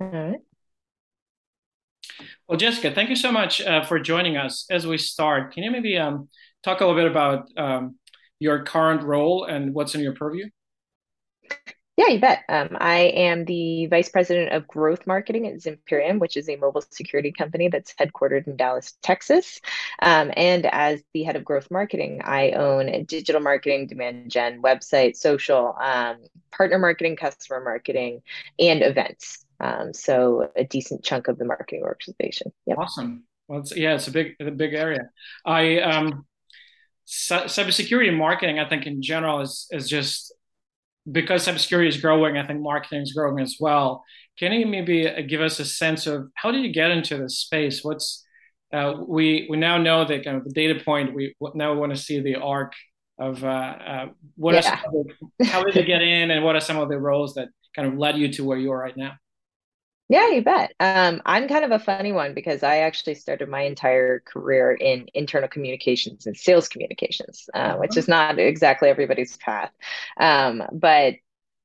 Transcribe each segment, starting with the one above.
All right. Well, Jessica, thank you so much uh, for joining us. As we start, can you maybe um, talk a little bit about um, your current role and what's in your purview? Yeah, you bet. Um, I am the vice president of growth marketing at Zimperium, which is a mobile security company that's headquartered in Dallas, Texas. Um, and as the head of growth marketing, I own digital marketing, demand gen, website, social, um, partner marketing, customer marketing, and events. Um, so a decent chunk of the marketing organization. Yep. Awesome. Well, it's, yeah, it's a big, a big area. I um, cybersecurity marketing, I think in general is is just because cybersecurity is growing, I think marketing is growing as well. Can you maybe uh, give us a sense of how did you get into this space? What's uh, we we now know that kind of the data point. We now want to see the arc of uh, uh, what yeah. are the, how did you get in, and what are some of the roles that kind of led you to where you are right now? Yeah, you bet. Um, I'm kind of a funny one because I actually started my entire career in internal communications and sales communications, uh, which is not exactly everybody's path. Um, but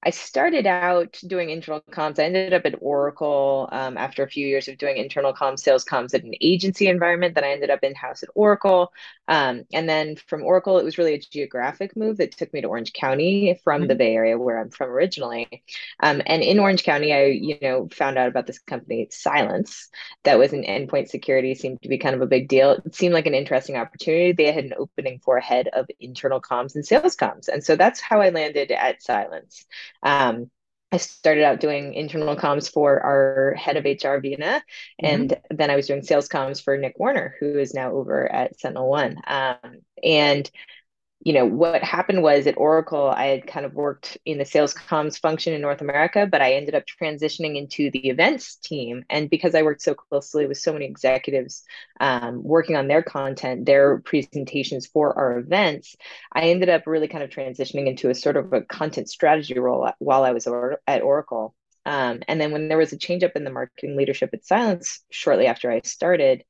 I started out doing internal comms. I ended up at Oracle um, after a few years of doing internal comms, sales comms at an agency environment. Then I ended up in house at Oracle. Um, and then from Oracle, it was really a geographic move that took me to Orange County from mm-hmm. the Bay Area, where I'm from originally. Um, and in Orange County, I you know found out about this company, Cylance that was an endpoint security. Seemed to be kind of a big deal. It seemed like an interesting opportunity. They had an opening for a head of internal comms and sales comms, and so that's how I landed at Cylance. Um, I started out doing internal comms for our head of HR, Vina, and mm-hmm. then I was doing sales comms for Nick Warner, who is now over at Sentinel One. Um, and you know, what happened was at Oracle, I had kind of worked in the sales comms function in North America, but I ended up transitioning into the events team. And because I worked so closely with so many executives um, working on their content, their presentations for our events, I ended up really kind of transitioning into a sort of a content strategy role while I was or- at Oracle. Um, and then when there was a change up in the marketing leadership at Cylance shortly after I started,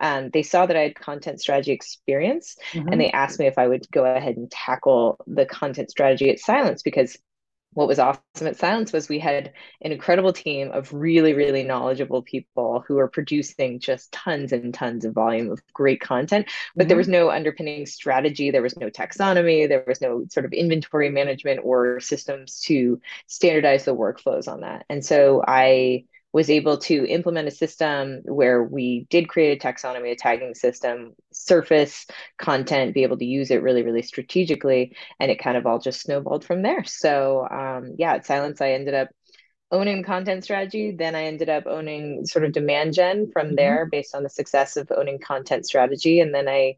um, they saw that I had content strategy experience mm-hmm. and they asked me if I would go ahead and tackle the content strategy at Cylance because what was awesome at Cylance was we had an incredible team of really, really knowledgeable people who were producing just tons and tons of volume of great content. But mm-hmm. there was no underpinning strategy, there was no taxonomy, there was no sort of inventory management or systems to standardize the workflows on that. And so I was able to implement a system where we did create a taxonomy, a tagging system, surface content, be able to use it really, really strategically. And it kind of all just snowballed from there. So, um, yeah, at Cylance, I ended up owning content strategy. Then I ended up owning sort of demand gen from mm-hmm. there based on the success of owning content strategy. And then I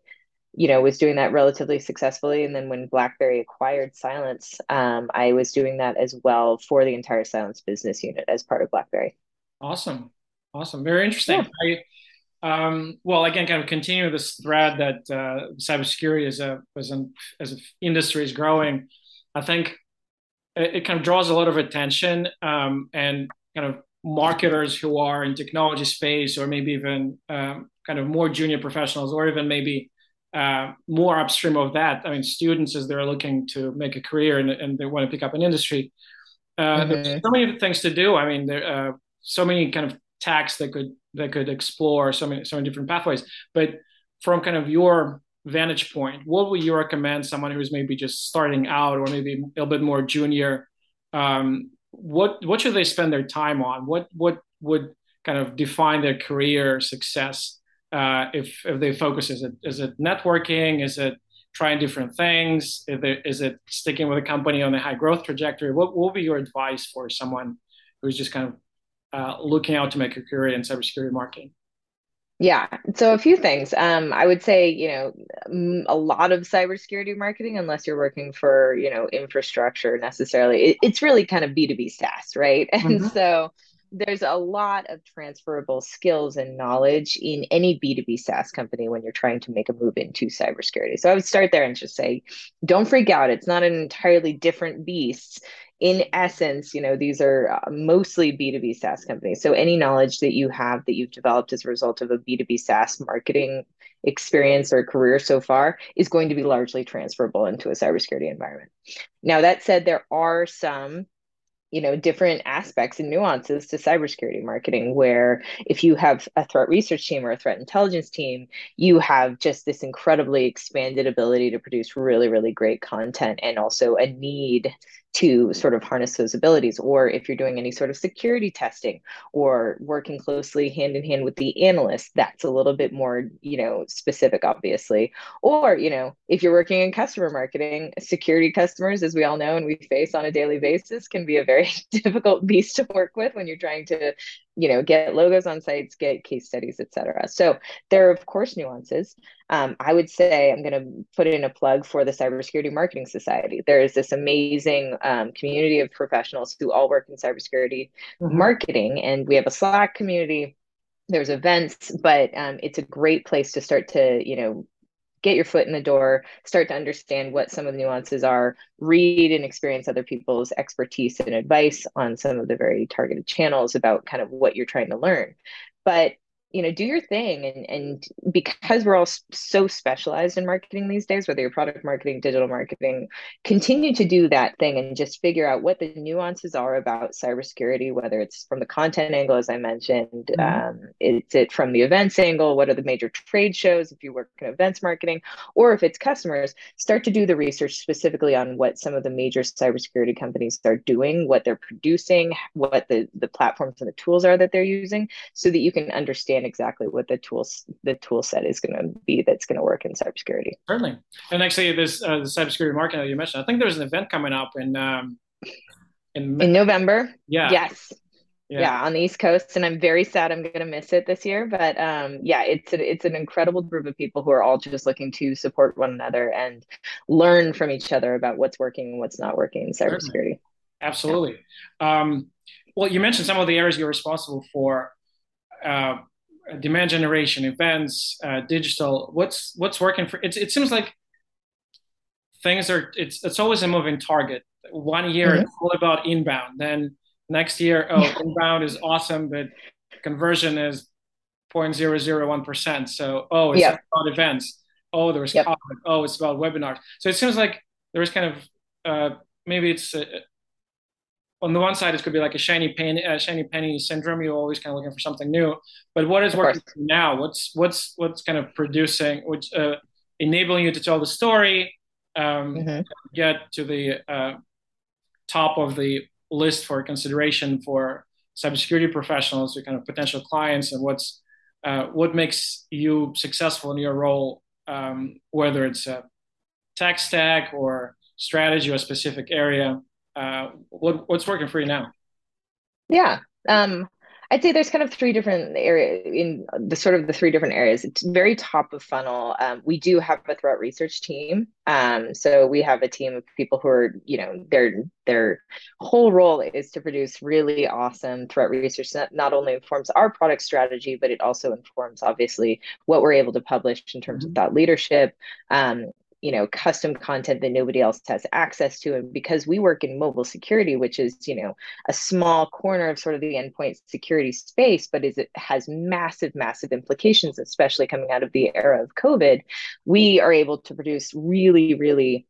you know was doing that relatively successfully and then when blackberry acquired Cylance, um, i was doing that as well for the entire Cylance business unit as part of blackberry Awesome. Awesome. Very interesting. Yeah. I, um, well, again, kind of continue this thread that uh, cybersecurity as a as an as an industry is growing. I think it, it, kind of draws a lot of attention um, and kind of marketers who are in technology space or maybe even um, kind of more junior professionals or even maybe uh, more upstream of that. I mean, students as they're looking to make a career and, and they want to pick up an industry. Uh, mm-hmm. There's so many things to do. I mean, there, uh, so many kind of tacks that could that could explore so many so many different pathways. But from kind of your vantage point, what would you recommend someone who's maybe just starting out or maybe a little bit more junior? Um, what what should they spend their time on? What what would kind of define their career success uh, if if they focus? Is it is it networking? Is it trying different things? Is it, is it sticking with a company on a high growth trajectory? What, what would be your advice for someone who's just kind of uh, looking out to make a career in cybersecurity marketing? Yeah. So a few things. Um, I would say, you know, a lot of cybersecurity marketing, unless you're working for, you know, infrastructure necessarily, it, it's really kind of B2B SaaS, right? And mm-hmm. so there's a lot of transferable skills and knowledge in any B2B SaaS company when you're trying to make a move into cybersecurity. So I would start there and just say, don't freak out. It's not an entirely different beast in essence, you know, these are uh, mostly B2B SaaS companies. So any knowledge that you have that you've developed as a result of a B2B SaaS marketing experience or career so far is going to be largely transferable into a cybersecurity environment. Now, that said, there are some you know different aspects and nuances to cybersecurity marketing where if you have a threat research team or a threat intelligence team you have just this incredibly expanded ability to produce really really great content and also a need to sort of harness those abilities or if you're doing any sort of security testing or working closely hand in hand with the analyst that's a little bit more you know specific obviously. Or you know if you're working in customer marketing security customers as we all know and we face on a daily basis can be a very difficult beast to work with when you're trying to you know get logos on sites get case studies etc so there are of course nuances. Um, i would say i'm going to put in a plug for the cybersecurity marketing society. There is this amazing um, community of professionals who all work in cybersecurity mm-hmm. marketing and we have a slack community. There's events but um, it's a great place to start to you know get your foot in the door, start to understand what some of the nuances are, read and experience other people's expertise and advice on some of the very targeted channels about kind of what you're trying to learn. But you know do your thing and and because we're all so specialized in marketing these days whether you're product marketing digital marketing continue to do that thing and just figure out what the nuances are about cybersecurity whether it's from the content angle as i mentioned mm-hmm. um, it's it from the events angle what are the major trade shows if you work in events marketing or if it's customers start to do the research specifically on what some of the major cybersecurity companies are doing what they're producing what the the platforms and the tools are that they're using so that you can understand understand exactly what the tools the tool set is going to be that's going to work in cybersecurity. Certainly, and actually, this uh, the cybersecurity market that you mentioned, I think there's an event coming up in um, in, in November. Yeah. Yes. Yeah. yeah. on the East Coast, and I'm very sad I'm going to miss it this year. But um, yeah, it's a, it's an incredible group of people who are all just looking to support one another and learn from each other about what's working and what's not working in cybersecurity. Certainly. Absolutely. Yeah. Um, well, you mentioned some of the areas you're responsible for. Uh, demand generation, events, uh, digital. What's what's working for? It, it seems like things are. It's it's always a moving target. One year mm-hmm. it's all about inbound. Then next year, oh, inbound is awesome, but conversion is 0.001 percent. So oh, it's yep. about events. Oh, there's yep. Oh, it's about webinars. So it seems like there's kind of uh, maybe it's a, on the one side, it could be like a shiny penny, uh, shiny penny syndrome. You're always kind of looking for something new. But what is working now? What's what's what's kind of producing, which uh, enabling you to tell the story, um, mm-hmm. get to the uh, top of the list for consideration for cybersecurity professionals, your kind of potential clients, and what's uh, what makes you successful in your role, um, whether it's a tech stack or strategy or a specific area uh, what, what's working for you now? Yeah. Um, I'd say there's kind of three different areas in the sort of the three different areas. It's very top of funnel. Um, we do have a threat research team. Um, so we have a team of people who are, you know, their their whole role is to produce really awesome threat research that not only informs our product strategy, but it also informs obviously what we're able to publish in terms mm-hmm. of thought leadership, um, you know custom content that nobody else has access to and because we work in mobile security which is you know a small corner of sort of the endpoint security space but is it has massive massive implications especially coming out of the era of covid we are able to produce really really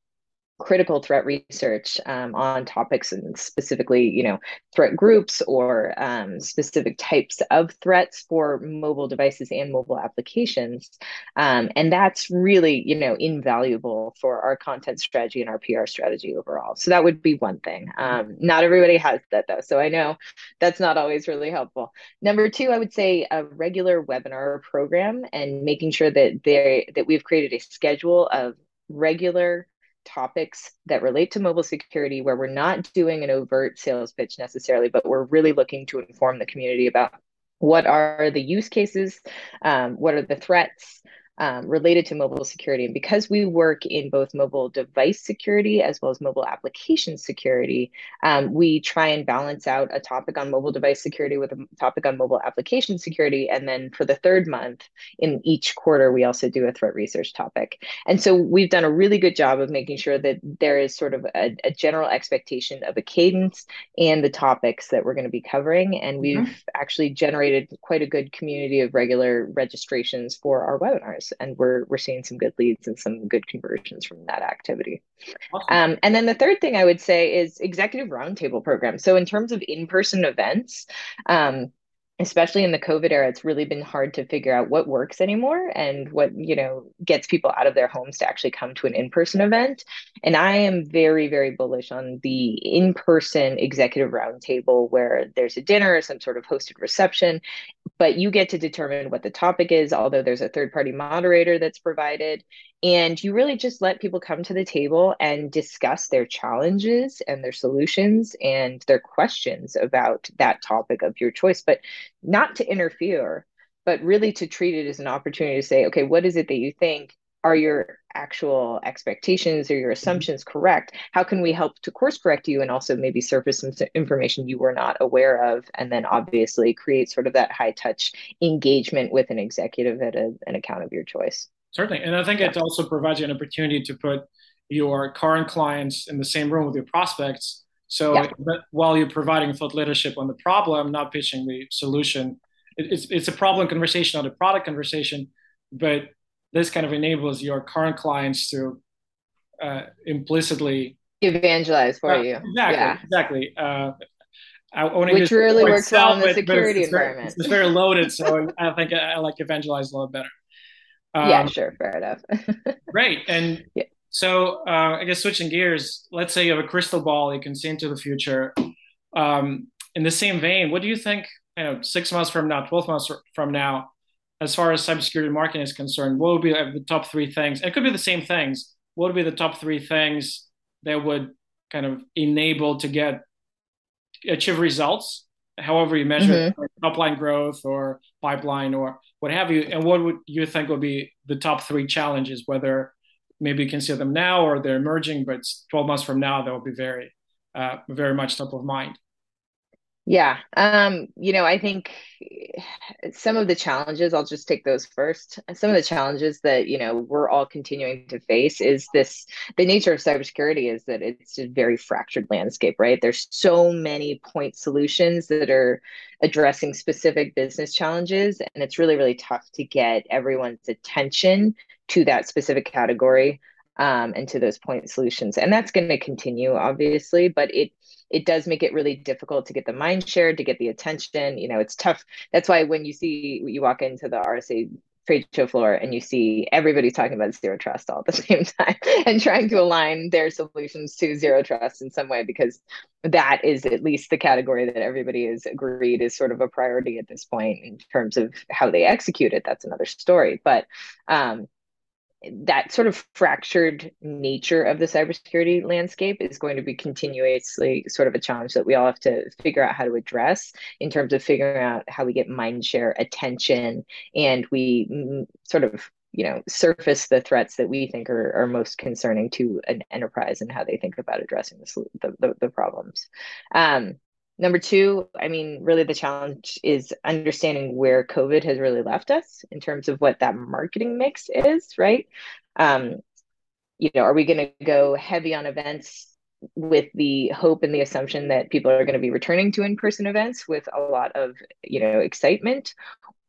critical threat research um, on topics and specifically you know threat groups or um, specific types of threats for mobile devices and mobile applications. Um, and that's really you know invaluable for our content strategy and our pr strategy overall. So that would be one thing. Um, not everybody has that though so i know that's not always really helpful. Number two i would say a regular webinar program and making sure that they that we've created a schedule of regular topics that relate to mobile security where we're not doing an overt sales pitch necessarily, but we're really looking to inform the community about what are the use cases, um, what are the threats, um, related to mobile security. And because we work in both mobile device security as well as mobile application security, um, we try and balance out a topic on mobile device security with a topic on mobile application security. And then for the third month in each quarter, we also do a threat research topic. And so we've done a really good job of making sure that there is sort of a, a general expectation of a cadence and the topics that we're going to be covering. And mm-hmm. we've mm-hmm. actually generated quite a good community of regular registrations for our webinars. And we're we're seeing some good leads and some good conversions from that activity. Awesome. Um, and then the third thing I would say is executive roundtable programs. So in terms of in-person events, um, especially in the covid era it's really been hard to figure out what works anymore and what you know gets people out of their homes to actually come to an in-person event. And i am very very bullish on the in-person executive roundtable where there's a dinner some sort of hosted reception but you get to determine what the topic is although there's a third party moderator that's provided and you really just let people come to the table and discuss their challenges and their solutions and their questions about that topic of your choice, but not to interfere, but really to treat it as an opportunity to say, okay, what is it that you think? Are your actual expectations or your mm-hmm. assumptions correct? How can we help to course correct you and also maybe surface some information you were not aware of? And then obviously create sort of that high touch engagement with an executive at a, an account of your choice. Certainly. And I think it also provides you an opportunity to put your current clients in the same room with your prospects. So yeah. while you're providing thought leadership on the problem, not pitching the solution, it's, it's a problem conversation, not a product conversation. But this kind of enables your current clients to uh, implicitly evangelize for uh, you. Exactly. Yeah. Exactly. Uh, I, Which really works well in the security it's, environment. Very, it's very loaded, so I think I, I like evangelize a lot better. Um, yeah, sure, fair enough. right, And yeah. so uh, I guess switching gears, let's say you have a crystal ball, you can see into the future. Um, in the same vein, what do you think, you know, six months from now, 12 months from now, as far as cybersecurity marketing is concerned, what would be the top three things? It could be the same things. What would be the top three things that would kind of enable to get achieve results, however you measure mm-hmm. it, top line growth or pipeline or what have you. And what would you think would be the top three challenges, whether maybe you can see them now or they're emerging, but 12 months from now, they'll be very, uh, very much top of mind. Yeah. Um, you know, I think some of the challenges, I'll just take those first. Some of the challenges that, you know, we're all continuing to face is this the nature of cybersecurity is that it's a very fractured landscape, right? There's so many point solutions that are addressing specific business challenges. And it's really, really tough to get everyone's attention to that specific category um, and to those point solutions. And that's going to continue, obviously, but it it does make it really difficult to get the mind share, to get the attention. You know, it's tough. That's why when you see you walk into the RSA trade show floor and you see everybody's talking about zero trust all at the same time and trying to align their solutions to zero trust in some way because that is at least the category that everybody has agreed is sort of a priority at this point in terms of how they execute it that's another story but um, that sort of fractured nature of the cybersecurity landscape is going to be continuously sort of a challenge that we all have to figure out how to address in terms of figuring out how we get mind share attention and we sort of you know surface the threats that we think are, are most concerning to an enterprise and how they think about addressing the, the, the problems. Um, Number two, I mean, really the challenge is understanding where COVID has really left us in terms of what that marketing mix is, right? Um, you know, are we going to go heavy on events with the hope and the assumption that people are going to be returning to in-person events with a lot of, you know, excitement?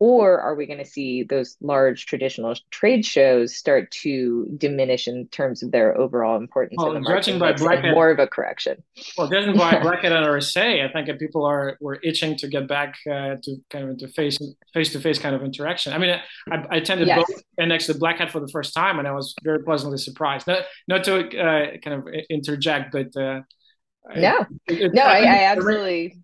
Or are we going to see those large traditional trade shows start to diminish in terms of their overall importance well, in the judging by Black more of a correction. Well judging by Black Hat and RSA i think that people are were itching to get back uh, to kind of into face face to face kind of interaction. I mean i, I attended yes. both next to Black Hat for the first time and i was very pleasantly surprised. Not, not to uh, kind of interject but uh, no. it, no I, I, I absolutely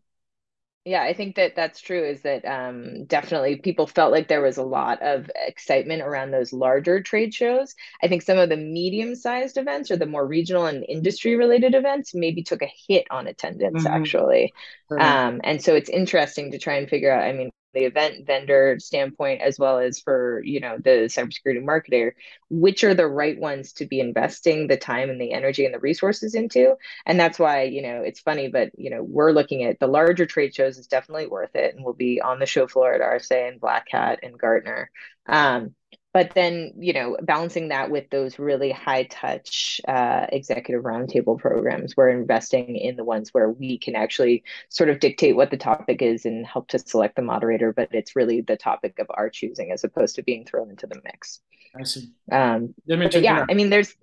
yeah, I think that that's true. Is that um, definitely people felt like there was a lot of excitement around those larger trade shows. I think some of the medium sized events or the more regional and industry related events maybe took a hit on attendance mm-hmm. actually. Um, and so it's interesting to try and figure out. I mean, the event vendor standpoint as well as for you know the cybersecurity marketer which are the right ones to be investing the time and the energy and the resources into? And that's why you know it's funny but you know we're looking at the larger trade shows is definitely worth it and we'll be on the show floor at rsa and black hat and gartner. Um, but then you know balancing that with those really high touch uh, executive roundtable programs we're investing in the ones where we can actually sort of dictate what the topic is and help to select the moderator but it's really the topic of our choosing as opposed to being thrown into the mix I see. Um, yeah, I mean, there's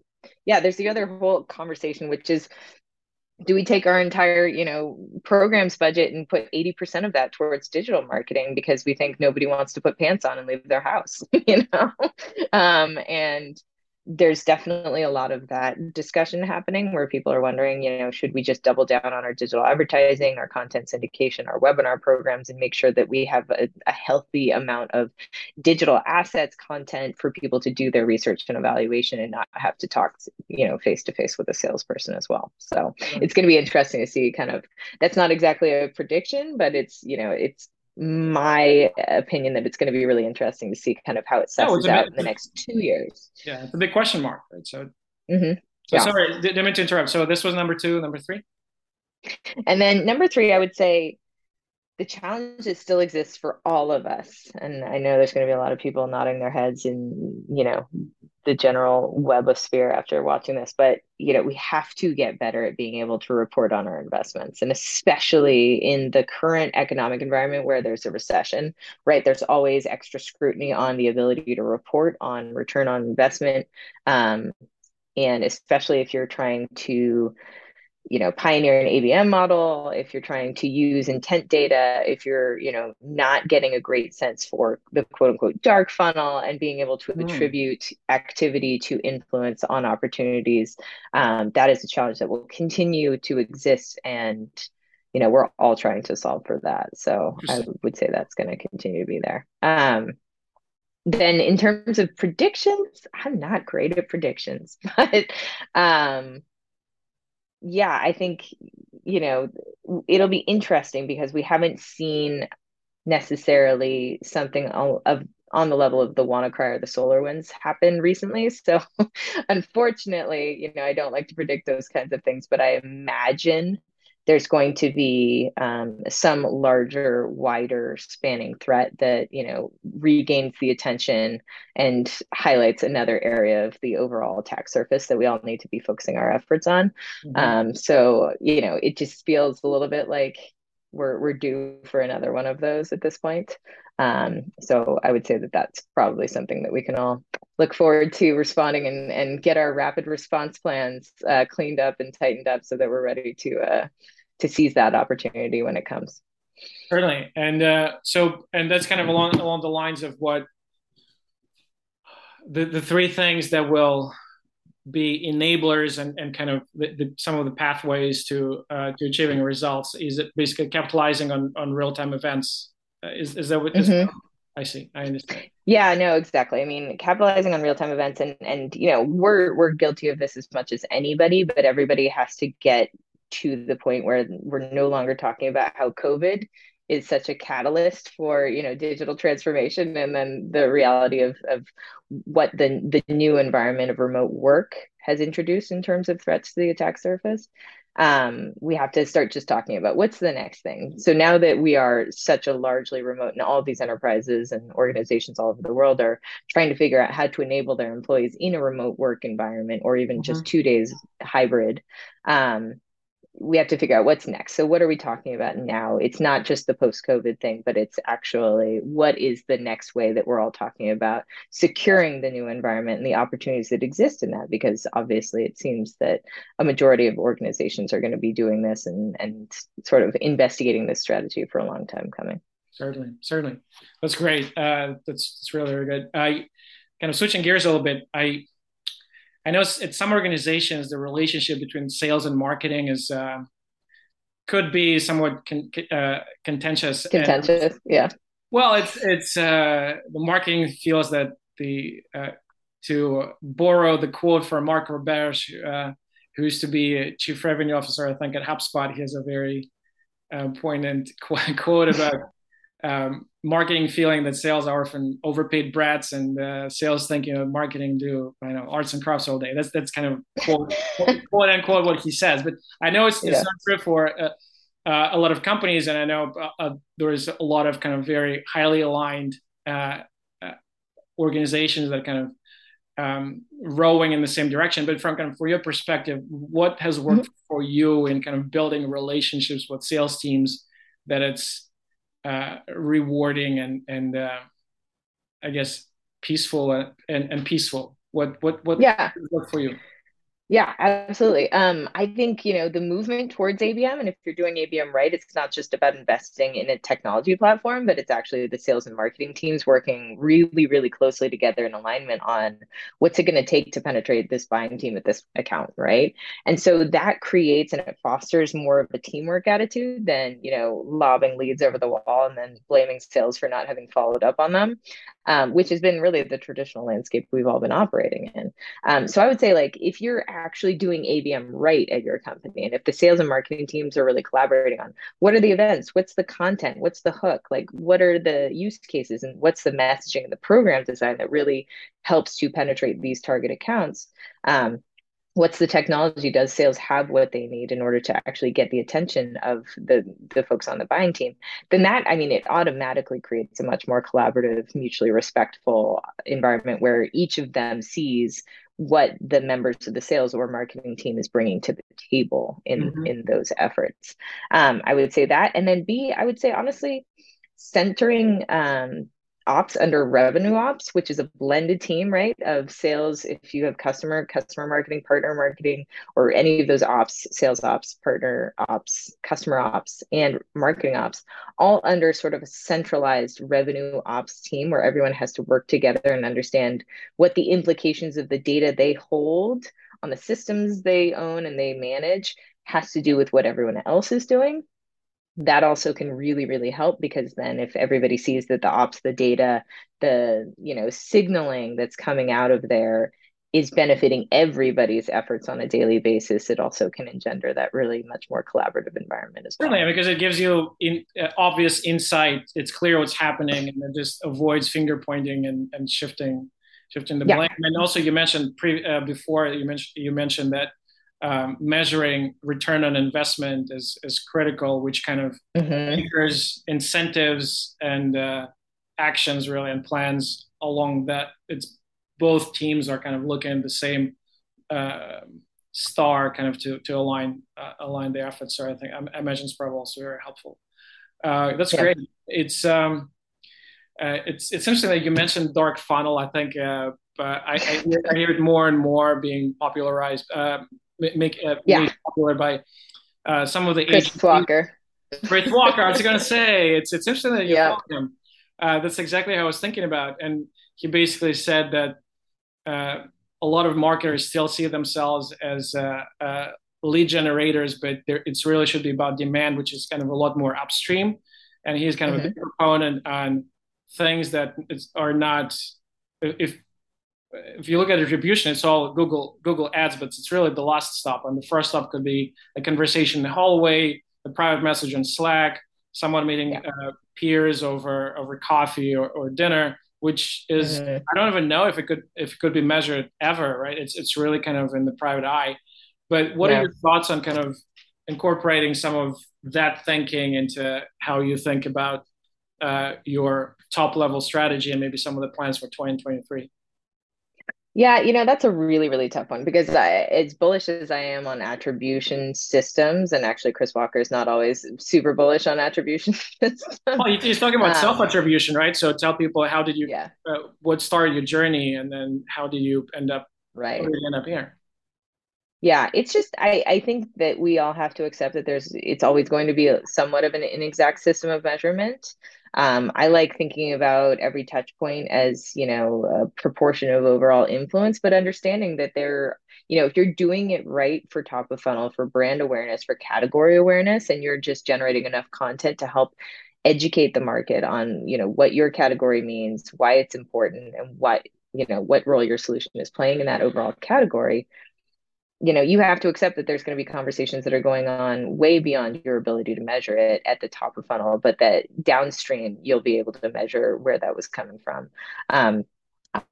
yeah, there's the other whole conversation, which is do we take our entire you know programs budget and put 80% of that towards digital marketing because we think nobody wants to put pants on and leave their house you know? Um, and there's definitely a lot of that discussion happening where people are wondering, you know, should we just double down on our digital advertising, our content syndication, our webinar programs, and make sure that we have a, a healthy amount of digital assets content for people to do their research and evaluation and not have to talk, you know, face to face with a salesperson as well. So mm-hmm. it's going to be interesting to see kind of that's not exactly a prediction, but it's, you know, it's my opinion that it's going to be really interesting to see kind of how it settles out in the next two years. Yeah, it's a big question mark, right? So, mm-hmm. so yeah. sorry, didn't mean to interrupt. So this was number two, number three, and then number three, I would say the challenge that still exists for all of us. And I know there's going to be a lot of people nodding their heads and you know, the general webosphere after watching this, but you know, we have to get better at being able to report on our investments. And especially in the current economic environment where there's a recession, right? There's always extra scrutiny on the ability to report on return on investment. Um, and especially if you're trying to you know pioneer an abm model if you're trying to use intent data if you're you know not getting a great sense for the quote unquote dark funnel and being able to mm. attribute activity to influence on opportunities um, that is a challenge that will continue to exist and you know we're all trying to solve for that. So i would say that's going to continue to be there. Um, then in terms of predictions i'm not great at predictions but um, yeah, I think, you know, it'll be interesting because we haven't seen necessarily something of on the level of the WannaCry or the Solar Winds happen recently. So unfortunately, you know, I don't like to predict those kinds of things, but I imagine there's going to be um, some larger, wider spanning threat that you know regains the attention and highlights another area of the overall attack surface that we all need to be focusing our efforts on. Mm-hmm. Um, so you know, it just feels a little bit like we're we're due for another one of those at this point. Um, so I would say that that's probably something that we can all look forward to responding and and get our rapid response plans uh, cleaned up and tightened up so that we're ready to uh, to seize that opportunity when it comes. Certainly, and uh, so and that's kind of along along the lines of what the the three things that will be enablers and, and kind of the, the, some of the pathways to uh, to achieving results is it basically capitalizing on on real time events uh, is is that what mm-hmm. I see. I understand. Yeah no exactly. I mean capitalizing on real time events and and you know we're we're guilty of this as much as anybody but everybody has to get to the point where we're no longer talking about how COVID is such a catalyst for you know digital transformation and then the reality of of what the the new environment of remote work has introduced in terms of threats to the attack surface um, we have to start just talking about what's the next thing so now that we are such a largely remote and all these enterprises and organizations all over the world are trying to figure out how to enable their employees in a remote work environment or even mm-hmm. just two days hybrid um, we have to figure out what's next. So, what are we talking about now? It's not just the post COVID thing, but it's actually what is the next way that we're all talking about securing the new environment and the opportunities that exist in that? Because obviously, it seems that a majority of organizations are going to be doing this and, and sort of investigating this strategy for a long time coming. Certainly, certainly. That's great. Uh, that's, that's really, really good. I kind of switching gears a little bit. I I know at some organizations the relationship between sales and marketing is uh, could be somewhat con- uh, contentious. Contentious, and, yeah. Well, it's it's uh, the marketing feels that the uh, to borrow the quote from Mark Roberge, uh, who used to be chief revenue officer, I think at HubSpot. He has a very uh, poignant quote about um, marketing feeling that sales are often overpaid brats and uh, sales thinking of marketing do you know arts and crafts all day. That's that's kind of quote quote unquote what he says. But I know it's, it's not true for uh, uh, a lot of companies, and I know uh, uh, there is a lot of kind of very highly aligned uh, organizations that kind of um, rowing in the same direction. But from kind of for your perspective, what has worked mm-hmm. for you in kind of building relationships with sales teams that it's uh, rewarding and and uh, I guess peaceful and, and, and peaceful? What what what yeah work for you? Yeah, absolutely. Um, I think, you know, the movement towards ABM, and if you're doing ABM right, it's not just about investing in a technology platform, but it's actually the sales and marketing teams working really, really closely together in alignment on what's it going to take to penetrate this buying team at this account, right? And so that creates and it fosters more of a teamwork attitude than, you know, lobbing leads over the wall and then blaming sales for not having followed up on them, um, which has been really the traditional landscape we've all been operating in. Um, so I would say, like, if you're actually doing ABM right at your company. And if the sales and marketing teams are really collaborating on what are the events, what's the content, what's the hook, like what are the use cases, and what's the messaging and the program design that really helps to penetrate these target accounts. Um, what's the technology does sales have what they need in order to actually get the attention of the the folks on the buying team? Then that i mean it automatically creates a much more collaborative mutually respectful environment where each of them sees what the members of the sales or marketing team is bringing to the table in mm-hmm. in those efforts. Um, i would say that. And then b i would say honestly centering um, ops under revenue ops, which is a blended team, right? Of sales, if you have customer, customer marketing, partner marketing, or any of those ops, sales ops, partner ops, customer ops, and marketing ops, all under sort of a centralized revenue ops team where everyone has to work together and understand what the implications of the data they hold on the systems they own and they manage has to do with what everyone else is doing that also can really really help because then if everybody sees that the ops the data the you know signaling that's coming out of there is benefiting everybody's efforts on a daily basis it also can engender that really much more collaborative environment as well. certainly because it gives you in, uh, obvious insight. It's clear what's happening and it just avoids finger pointing and, and shifting shifting the yeah. blame. And also you mentioned pre, uh, before you mentioned you mentioned that um, measuring return on investment is, is critical, which kind of mm-hmm. incentives and uh, actions really and plans along that. It's both teams are kind of looking at the same uh, star kind of to, to align uh, align the efforts. So I think I, imagine it's probably also very helpful. Uh, that's yeah. great. It's um, uh, it's it's interesting that you mentioned dark funnel. I think uh, I, I, I, hear it more and more being popularized. Uh, make uh, yeah. popular by uh, some of the Chris agents. Walker. Chris Walker. I was going to say it's it's interesting that you yeah. him. Uh, that's exactly how I was thinking about, and he basically said that uh, a lot of marketers still see themselves as uh, uh, lead generators, but it's really should be about demand, which is kind of a lot more upstream. And he's kind of mm-hmm. a big proponent on things that are not if if you look at attribution, it's all Google Google Ads, but it's really the last stop. And the first stop could be a conversation in the hallway, a private message on Slack, someone meeting yeah. uh, peers over over coffee or, or dinner, which is mm-hmm. I don't even know if it could if it could be measured ever, right? It's it's really kind of in the private eye. But what yeah. are your thoughts on kind of incorporating some of that thinking into how you think about uh, your top level strategy and maybe some of the plans for 2023? Yeah, you know, that's a really, really tough one because I, as bullish as I am on attribution systems, and actually Chris Walker is not always super bullish on attribution systems. Well, he's talking about um, self-attribution, right? So tell people how did you, yeah. Uh, what started your journey, and then how do you end up, right? end up here? Yeah, it's just I I think that we all have to accept that there's it's always going to be somewhat of an inexact system of measurement. Um, I like thinking about every touch point as, you know, a proportion of overall influence, but understanding that they're, you know, if you're doing it right for top of funnel, for brand awareness, for category awareness, and you're just generating enough content to help educate the market on, you know, what your category means, why it's important, and what, you know, what role your solution is playing in that overall category, you know you have to accept that there's going to be conversations that are going on way beyond your ability to measure it at the top of funnel but that downstream you'll be able to measure where that was coming from. Um,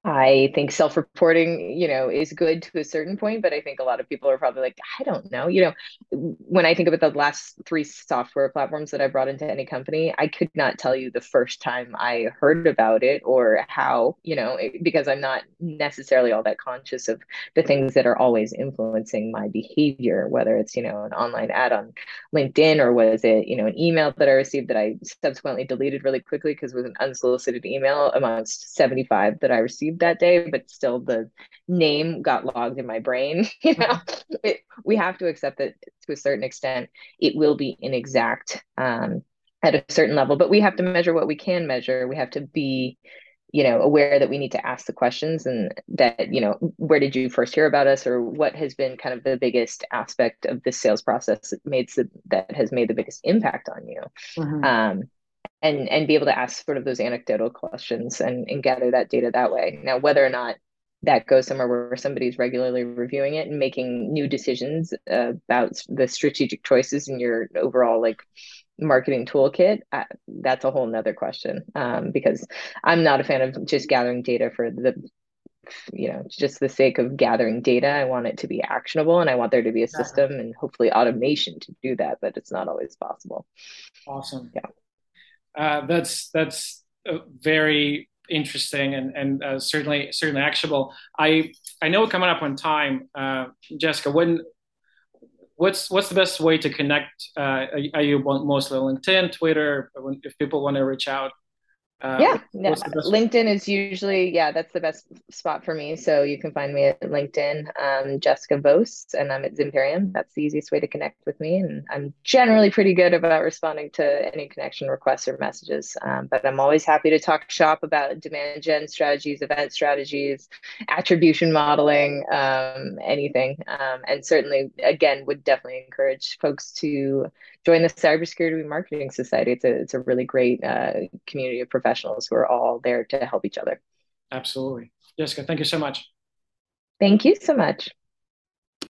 I think self-reporting, you know, is good to a certain point, but I think a lot of people are probably like, I don't know. You know, when I think about the last three software platforms that I brought into any company, I could not tell you the first time I heard about it or how, you know, because I'm not necessarily all that conscious of the things that are always influencing my behavior, whether it's, you know, an online ad on LinkedIn or was it, you know, an email that I received that I subsequently deleted really quickly because it was an unsolicited email amongst 75 that I received received that day, but still the name got logged in my brain. you know, it, we have to accept that to a certain extent, it will be inexact um, at a certain level, but we have to measure what we can measure. We have to be you know aware that we need to ask the questions and that you know where did you first hear about us or what has been kind of the biggest aspect of this sales process that made that has made the biggest impact on you mm-hmm. um, and and be able to ask sort of those anecdotal questions and, and gather that data that way. Now whether or not that goes somewhere where somebody's regularly reviewing it and making new decisions about the strategic choices in your overall like marketing toolkit uh, that's a whole nother question. Um, because i'm not a fan of just gathering data for the you know just the sake of gathering data. I want it to be actionable and i want there to be a system and hopefully automation to do that but it's not always possible. Awesome. Yeah uh, that's that's very interesting and and uh, certainly certainly actionable i i know coming up on time uh, jessica when what's what's the best way to connect? Uh, are, you mostly LinkedIn, Twitter? If people want to reach out, uh, yeah, yeah. LinkedIn is usually yeah, that's the best spot for me. So you can find me at LinkedIn, um, Jessica Vose, and I'm at Zimperium. That's the easiest way to connect with me, and I'm generally pretty good about responding to any connection requests or messages. Um, but I'm always happy to talk shop about demand gen strategies, event strategies, attribution modeling, um, anything, um, and certainly again would definitely encourage folks to join the Cybersecurity Marketing Society. It's a it's a really great uh, community of professionals who are all there to help each other. Absolutely, Jessica. Thank you so much. Thank you so much.